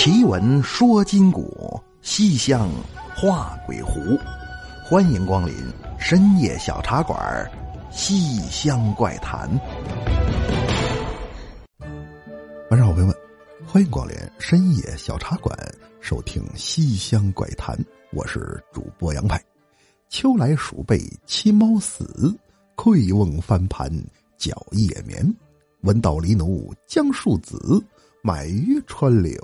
奇闻说今古，西厢画鬼狐。欢迎光临深夜小茶馆，《西厢怪谈》。晚上好，朋友们，欢迎光临深夜小茶馆，收听《西厢怪谈》。我是主播杨派。秋来鼠辈妻猫死，愧瓮翻盘搅夜眠。闻道离奴将树子，买鱼川柳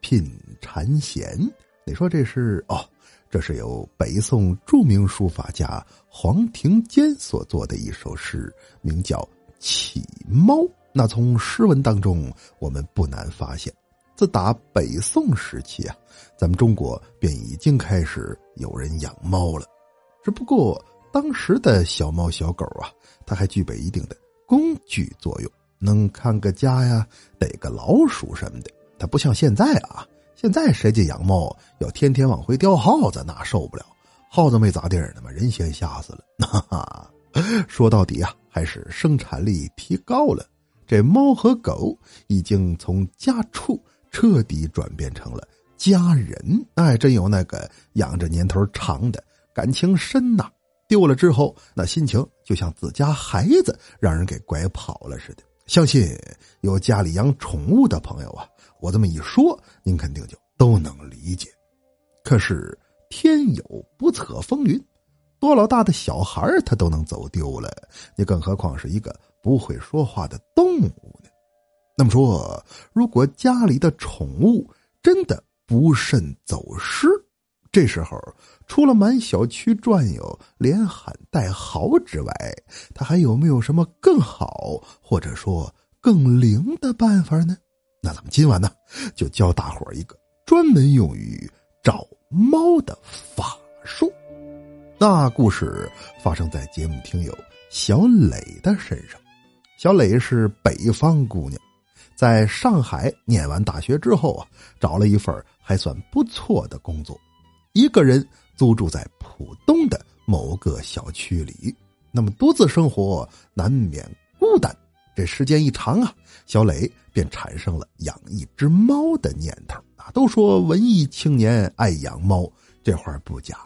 品禅贤。你说这是哦？这是由北宋著名书法家黄庭坚所作的一首诗，名叫《乞猫》。那从诗文当中，我们不难发现，自打北宋时期啊，咱们中国便已经开始有人养猫了。只不过当时的小猫小狗啊，它还具备一定的工具作用，能看个家呀，逮个老鼠什么的。它不像现在啊，现在谁家养猫要天天往回叼耗子，那受不了。耗子没咋地儿呢嘛，人先吓死了。哈哈，说到底啊，还是生产力提高了，这猫和狗已经从家畜彻底转变成了家人。哎，真有那个养着年头长的。感情深呐，丢了之后那心情就像自家孩子让人给拐跑了似的。相信有家里养宠物的朋友啊，我这么一说，您肯定就都能理解。可是天有不测风云，多老大的小孩他都能走丢了，你更何况是一个不会说话的动物呢？那么说，如果家里的宠物真的不慎走失？这时候，除了满小区转悠、连喊带嚎之外，他还有没有什么更好或者说更灵的办法呢？那咱们今晚呢，就教大伙一个专门用于找猫的法术。那故事发生在节目听友小磊的身上。小磊是北方姑娘，在上海念完大学之后啊，找了一份还算不错的工作。一个人租住在浦东的某个小区里，那么独自生活难免孤单。这时间一长啊，小磊便产生了养一只猫的念头。啊，都说文艺青年爱养猫，这话不假。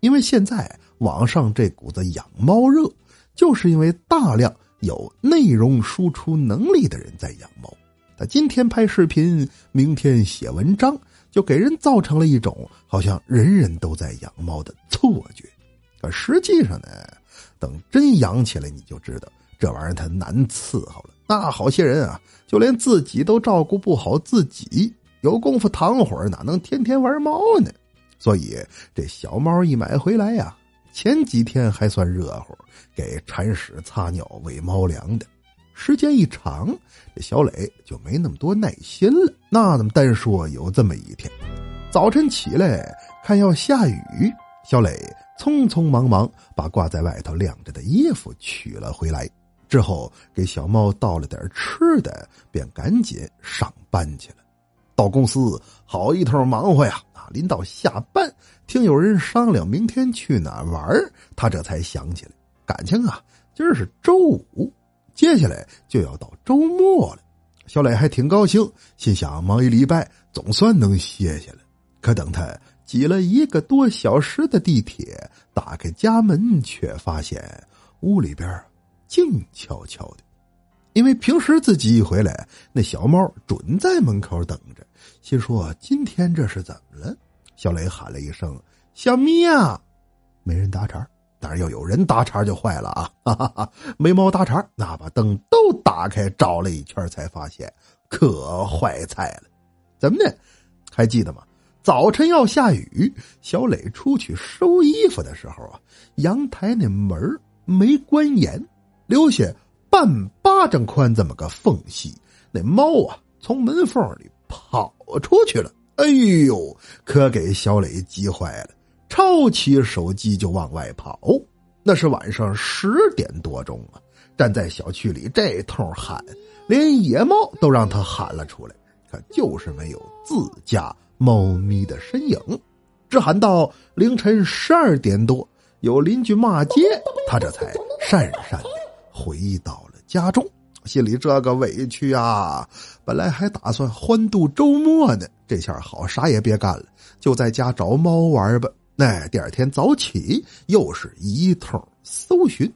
因为现在网上这股子养猫热，就是因为大量有内容输出能力的人在养猫。他今天拍视频，明天写文章。就给人造成了一种好像人人都在养猫的错觉，可实际上呢，等真养起来，你就知道这玩意儿它难伺候了。那好些人啊，就连自己都照顾不好自己，有功夫躺会儿，哪能天天玩猫呢？所以这小猫一买回来呀，前几天还算热乎，给铲屎、擦尿、喂猫粮的。时间一长，这小磊就没那么多耐心了。那怎么单说有这么一天，早晨起来看要下雨，小磊匆匆忙忙把挂在外头晾着的衣服取了回来，之后给小猫倒了点吃的，便赶紧上班去了。到公司好一通忙活呀！啊，临到下班，听有人商量明天去哪玩，他这才想起来，感情啊，今儿是周五。接下来就要到周末了，小磊还挺高兴，心想忙一礼拜总算能歇下了。可等他挤了一个多小时的地铁，打开家门，却发现屋里边静悄悄的。因为平时自己一回来，那小猫准在门口等着，心说今天这是怎么了？小磊喊了一声：“小咪呀！”没人答茬。但是要有人搭茬就坏了啊！哈哈哈，没猫搭茬，那把灯都打开照了一圈，才发现可坏菜了。怎么的？还记得吗？早晨要下雨，小磊出去收衣服的时候啊，阳台那门没关严，留下半巴掌宽这么个缝隙，那猫啊从门缝里跑出去了。哎呦，可给小磊急坏了。抄起手机就往外跑，那是晚上十点多钟啊！站在小区里这通喊，连野猫都让他喊了出来，可就是没有自家猫咪的身影。只喊到凌晨十二点多，有邻居骂街，他这才讪讪的回到了家中。心里这个委屈啊！本来还打算欢度周末呢，这下好啥也别干了，就在家找猫玩吧。那第二天早起又是一通搜寻，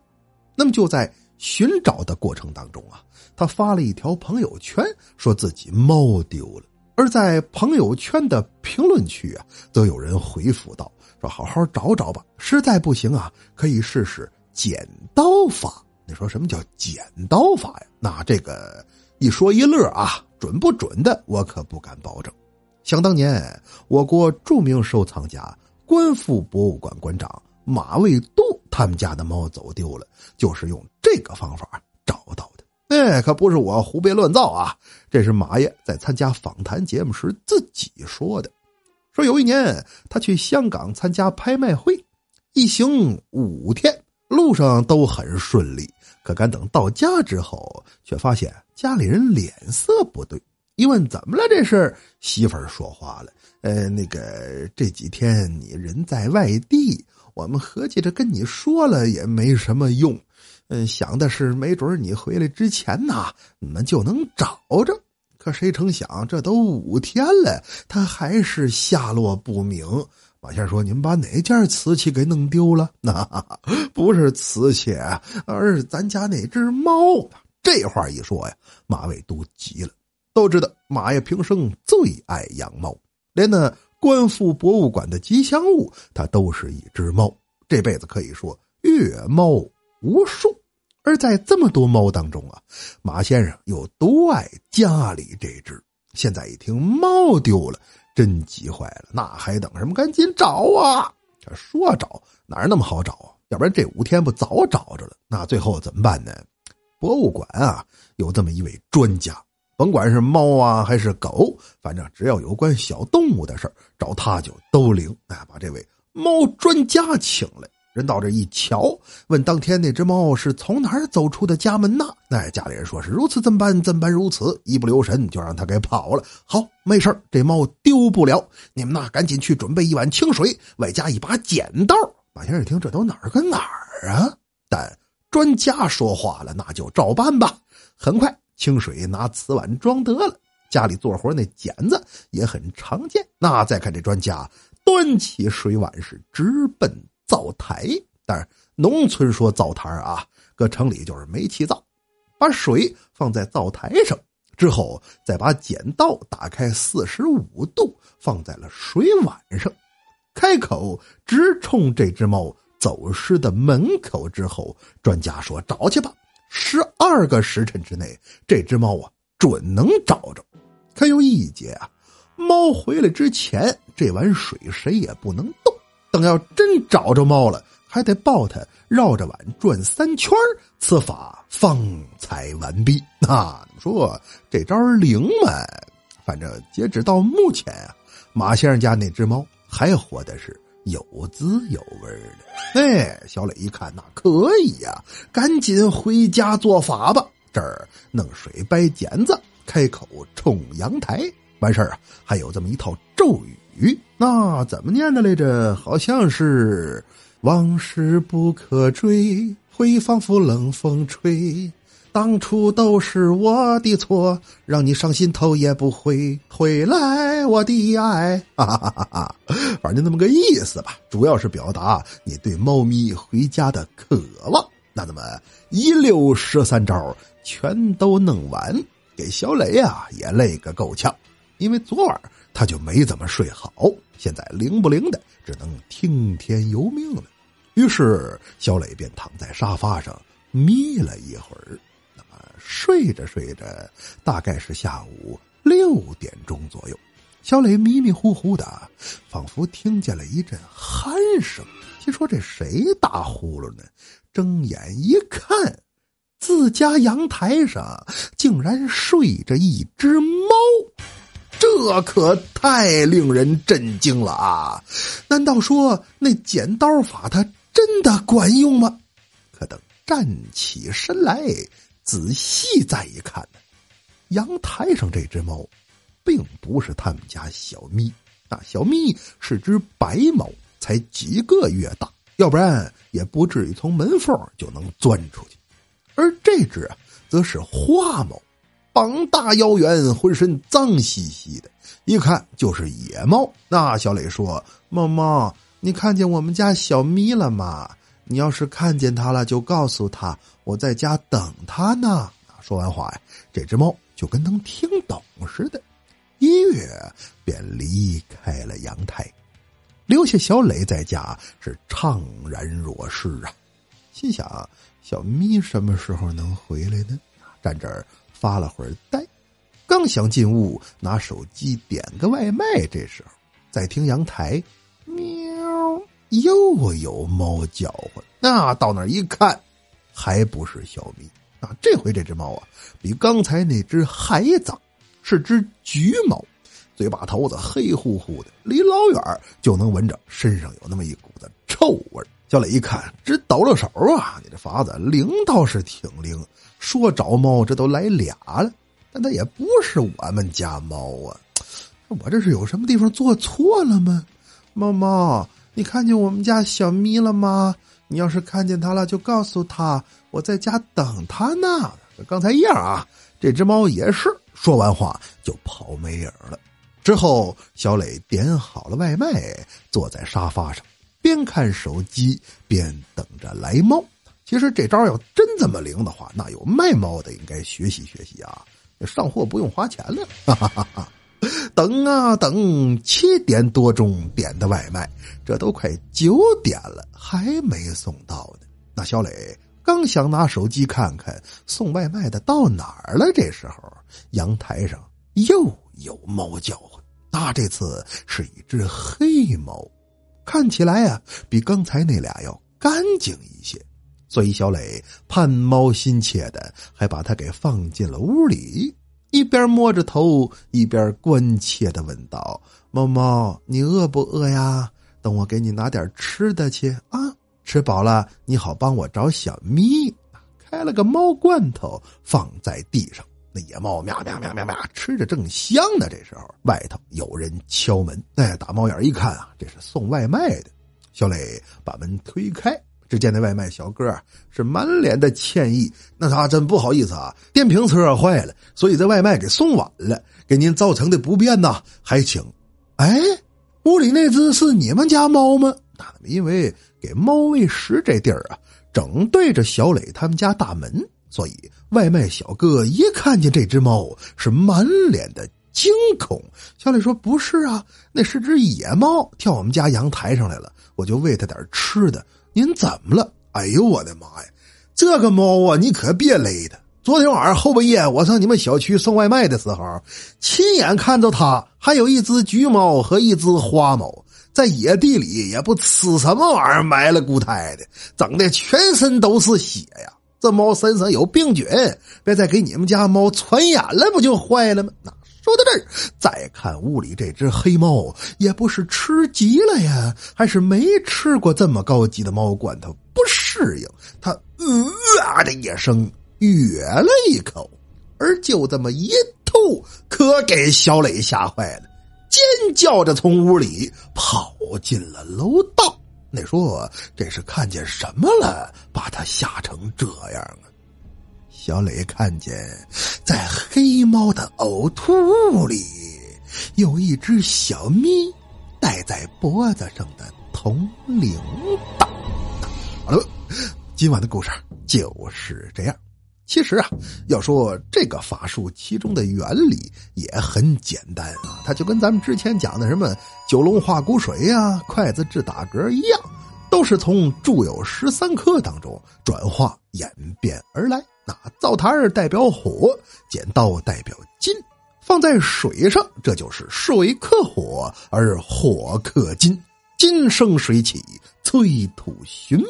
那么就在寻找的过程当中啊，他发了一条朋友圈，说自己猫丢了。而在朋友圈的评论区啊，则有人回复道：“说好好找找吧，实在不行啊，可以试试剪刀法。”你说什么叫剪刀法呀？那这个一说一乐啊，准不准的我可不敢保证。想当年，我国著名收藏家观复博物馆馆长马未都他们家的猫走丢了，就是用这个方法找到的。哎，可不是我胡编乱造啊，这是马爷在参加访谈节目时自己说的。说有一年他去香港参加拍卖会，一行五天。路上都很顺利，可敢等到家之后，却发现家里人脸色不对。一问怎么了，这事媳妇儿说话了：“呃，那个这几天你人在外地，我们合计着跟你说了也没什么用。嗯，想的是没准你回来之前呐，你们就能找着。可谁成想，这都五天了，他还是下落不明。”马先生说：“你们把哪件瓷器给弄丢了？那不是瓷器，而是咱家那只猫。”这话一说呀，马未都急了。都知道马爷平生最爱养猫，连那观复博物馆的吉祥物，它都是一只猫。这辈子可以说阅猫无数。而在这么多猫当中啊，马先生又独爱家里这只。现在一听猫丢了。真急坏了，那还等什么？赶紧找啊！这说找哪儿那么好找啊？要不然这五天不早找着了？那最后怎么办呢？博物馆啊，有这么一位专家，甭管是猫啊还是狗，反正只要有关小动物的事找他就都灵。哎，把这位猫专家请来。人到这一瞧，问当天那只猫是从哪儿走出的家门呢？那家里人说是如此怎般怎般如此，一不留神就让他给跑了。好，没事这猫丢不了。你们呐，赶紧去准备一碗清水，外加一把剪刀。马先生一听，这都哪儿跟哪儿啊？但专家说话了，那就照办吧。很快，清水拿瓷碗装得了，家里做活那剪子也很常见。那再看这专家，端起水碗是直奔。灶台，但是农村说灶台啊，搁城里就是煤气灶。把水放在灶台上之后，再把剪刀打开四十五度，放在了水碗上，开口直冲这只猫走失的门口之后，专家说：“找去吧，十二个时辰之内，这只猫啊准能找着。”可有一节啊，猫回来之前，这碗水谁也不能动。等要真找着猫了，还得抱它绕着碗转三圈此法方才完毕。那说这招灵吗？反正截止到目前啊，马先生家那只猫还活的是有滋有味的。哎，小磊一看，那可以呀，赶紧回家做法吧。这儿弄水掰剪子，开口冲阳台，完事儿啊，还有这么一套咒语。那怎么念的来着？好像是往事不可追，回仿佛冷风吹。当初都是我的错，让你伤心头也不回。回来，我的爱，哈哈哈哈反正那么个意思吧。主要是表达你对猫咪回家的渴望。那那么一溜十三招全都弄完，给小磊啊也累个够呛，因为昨晚。他就没怎么睡好，现在灵不灵的，只能听天由命了。于是小磊便躺在沙发上眯了一会儿。那么睡着睡着，大概是下午六点钟左右，小磊迷迷糊糊的，仿佛听见了一阵鼾声。心说这谁打呼噜呢？睁眼一看，自家阳台上竟然睡着一只猫。这可太令人震惊了啊！难道说那剪刀法它真的管用吗？可等站起身来，仔细再一看呢，阳台上这只猫，并不是他们家小咪，那小咪是只白猫，才几个月大，要不然也不至于从门缝就能钻出去。而这只啊。则是花猫，膀大腰圆，浑身脏兮兮的，一看就是野猫。那小磊说：“猫猫，你看见我们家小咪了吗？你要是看见它了，就告诉他我在家等他呢。”说完话呀，这只猫就跟能听懂似的，一跃便离开了阳台，留下小磊在家是怅然若失啊。心想：小咪什么时候能回来呢？站这儿发了会儿呆，刚想进屋拿手机点个外卖，这时候在听阳台，又有猫叫唤。那到那一看，还不是小咪。啊，这回这只猫啊，比刚才那只还脏，是只橘猫，嘴巴头子黑乎乎的，离老远就能闻着身上有那么一股子臭味小磊一看，直抖了手啊！你这法子灵倒是挺灵，说找猫这都来俩了，但它也不是我们家猫啊，我这是有什么地方做错了吗？猫猫，你看见我们家小咪了吗？你要是看见它了，就告诉他我在家等他呢。刚才一样啊，这只猫也是说完话就跑没影了。之后，小磊点好了外卖，坐在沙发上，边看手机边等着来猫。其实这招要真这么灵的话，那有卖猫的应该学习学习啊，上货不用花钱了。哈哈哈哈。等啊等，七点多钟点的外卖，这都快九点了，还没送到呢。那小磊刚想拿手机看看送外卖的到哪儿了，这时候阳台上又有猫叫唤。那这次是一只黑猫，看起来啊比刚才那俩要干净一些，所以小磊盼猫心切的，还把它给放进了屋里。一边摸着头，一边关切的问道：“猫猫，你饿不饿呀？等我给你拿点吃的去啊！吃饱了，你好帮我找小咪。”开了个猫罐头放在地上，那野猫喵喵喵喵喵吃着正香呢。这时候外头有人敲门，哎，打猫眼一看啊，这是送外卖的。小磊把门推开。只见那外卖小哥是满脸的歉意，那他真不好意思啊，电瓶车坏了，所以这外卖给送晚了，给您造成的不便呐，还请。哎，屋里那只是你们家猫吗？那因为给猫喂食这地儿啊，正对着小磊他们家大门，所以外卖小哥一看见这只猫，是满脸的惊恐。小磊说：“不是啊，那是只野猫，跳我们家阳台上来了，我就喂它点吃的。”您怎么了？哎呦我的妈呀！这个猫啊，你可别勒它。昨天晚上后半夜，我上你们小区送外卖的时候，亲眼看着它还有一只橘猫和一只花猫在野地里，也不吃什么玩意儿，埋了骨胎的，整的全身都是血呀！这猫身上有病菌，别再给你们家猫传染了，不就坏了吗？那。说到这儿，再看屋里这只黑猫，也不是吃急了呀，还是没吃过这么高级的猫罐头，不适应。它啊的一声哕了一口，而就这么一吐，可给小磊吓坏了，尖叫着从屋里跑进了楼道。那说这是看见什么了，把他吓成这样啊？小磊看见，在黑猫的呕吐物里，有一只小咪戴在脖子上的铜铃铛。好了，今晚的故事就是这样。其实啊，要说这个法术，其中的原理也很简单啊，它就跟咱们之前讲的什么九龙化骨水呀、筷子治打嗝一样，都是从铸有十三颗当中转化演变而来。那灶台儿代表火，剪刀代表金，放在水上，这就是水克火，而火克金，金生水起，催土寻木。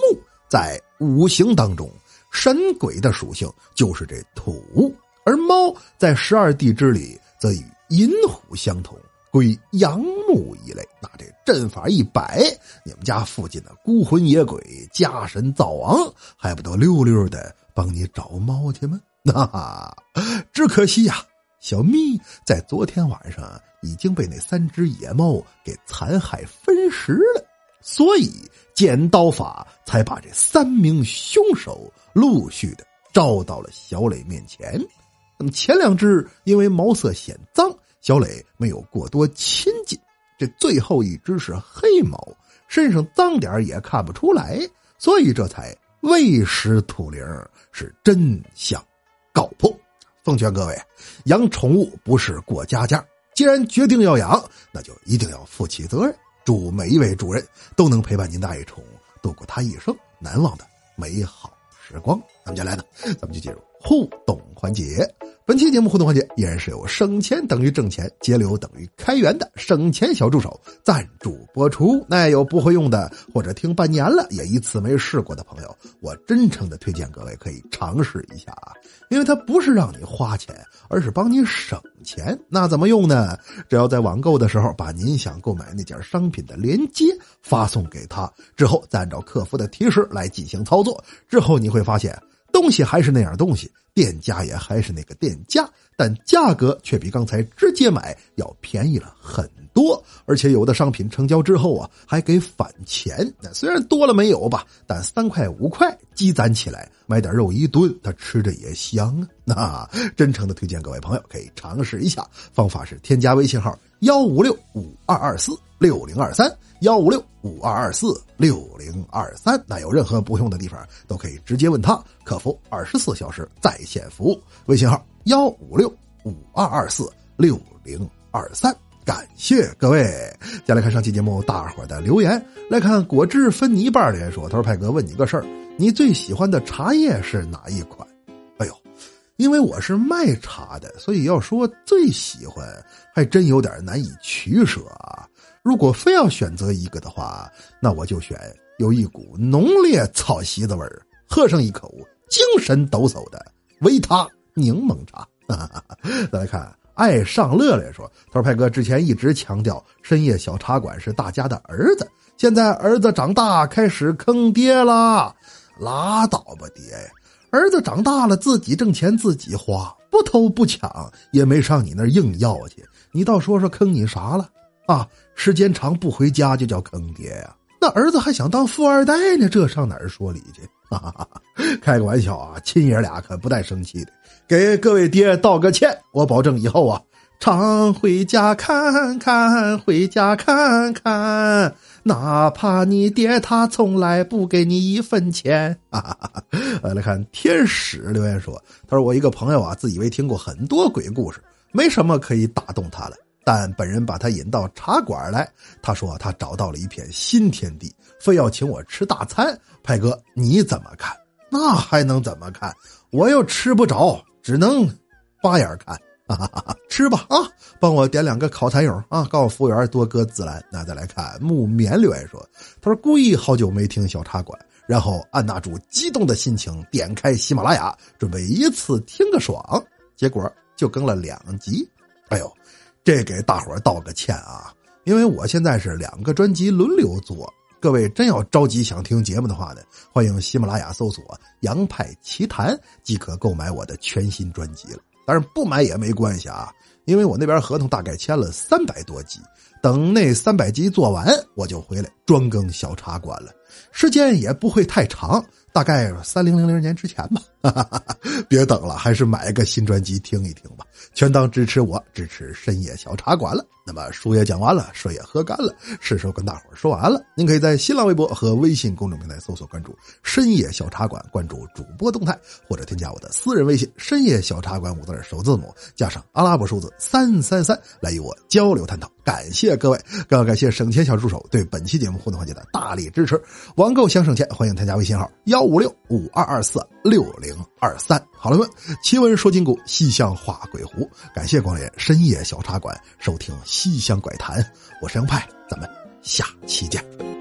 在五行当中，神鬼的属性就是这土，而猫在十二地支里则与寅虎相同，归阳木一类。那这阵法一摆，你们家附近的孤魂野鬼、家神灶王，还不都溜溜的？帮你找猫去吗？那只可惜呀，小咪在昨天晚上已经被那三只野猫给残害分食了，所以剪刀法才把这三名凶手陆续的招到了小磊面前。那么前两只因为毛色显脏，小磊没有过多亲近。这最后一只是黑毛，身上脏点也看不出来，所以这才喂食土灵，是真相告破。奉劝各位，养宠物不是过家家，既然决定要养，那就一定要负起责任。祝每一位主人都能陪伴您的爱宠度过他一生难忘的美好时光。咱们接下来呢，咱们就进入互动环节。本期节目互动环节依然是由省钱等于挣钱，节流等于开源的省钱小助手赞助播出。那有不会用的或者听半年了也一次没试过的朋友，我真诚的推荐各位可以尝试一下啊，因为它不是让你花钱，而是帮你省钱。那怎么用呢？只要在网购的时候把您想购买那件商品的链接发送给他，之后再按照客服的提示来进行操作，之后你会发现。东西还是那样东西，店家也还是那个店家，但价格却比刚才直接买要便宜了很多。而且有的商品成交之后啊，还给返钱。那虽然多了没有吧，但三块五块积攒起来，买点肉一顿，他吃着也香啊。那真诚的推荐各位朋友可以尝试一下，方法是添加微信号幺五六五二二四六零二三。幺五六五二二四六零二三，那有任何不用的地方都可以直接问他，客服二十四小时在线服务。微信号幺五六五二二四六零二三，感谢各位。再来看上期节目大伙的留言，来看果汁分泥瓣留言说：“他说派哥问你个事儿，你最喜欢的茶叶是哪一款？”哎呦，因为我是卖茶的，所以要说最喜欢，还真有点难以取舍啊。如果非要选择一个的话，那我就选有一股浓烈草席子味儿，喝上一口精神抖擞的维他柠檬茶。再 来看爱上乐乐说：“他说派哥之前一直强调深夜小茶馆是大家的儿子，现在儿子长大开始坑爹啦，拉倒吧爹呀！儿子长大了自己挣钱自己花，不偷不抢，也没上你那硬要去，你倒说说坑你啥了？”啊，时间长不回家就叫坑爹呀！那儿子还想当富二代呢，这上哪儿说理去？哈哈哈！开个玩笑啊，亲爷俩可不带生气的，给各位爹道个歉，我保证以后啊，常回家看看，回家看看，哪怕你爹他从来不给你一分钱。哈哈哈！来看天使留言说，他说我一个朋友啊，自以为听过很多鬼故事，没什么可以打动他的。但本人把他引到茶馆来，他说他找到了一片新天地，非要请我吃大餐。派哥，你怎么看？那还能怎么看？我又吃不着，只能扒眼看。吃吧啊！帮我点两个烤蚕蛹啊！告诉服务员多搁孜然。那再来看木棉留言说，他说故意好久没听小茶馆，然后按捺住激动的心情点开喜马拉雅，准备一次听个爽，结果就更了两集。哎呦！这给大伙道个歉啊，因为我现在是两个专辑轮流做。各位真要着急想听节目的话呢，欢迎喜马拉雅搜索《杨派奇谈》即可购买我的全新专辑了。当然不买也没关系啊，因为我那边合同大概签了三百多集，等那三百集做完，我就回来专更小茶馆了，时间也不会太长。大概三零零零年之前吧，别等了，还是买个新专辑听一听吧，全当支持我，支持深夜小茶馆了。那么书也讲完了，水也喝干了，是时候跟大伙说晚安了。您可以在新浪微博和微信公众平台搜索关注“深夜小茶馆”，关注主播动态，或者添加我的私人微信“深夜小茶馆”五字首字母加上阿拉伯数字三三三，来与我交流探讨。感谢各位，更要感谢省钱小助手对本期节目互动环节的大力支持。网购想省钱，欢迎添加微信号幺。五六五二二四六零二三，好了们，奇闻说金股，西厢画鬼感谢光临深夜小茶馆，收听西厢怪谈，我是杨派，咱们下期见。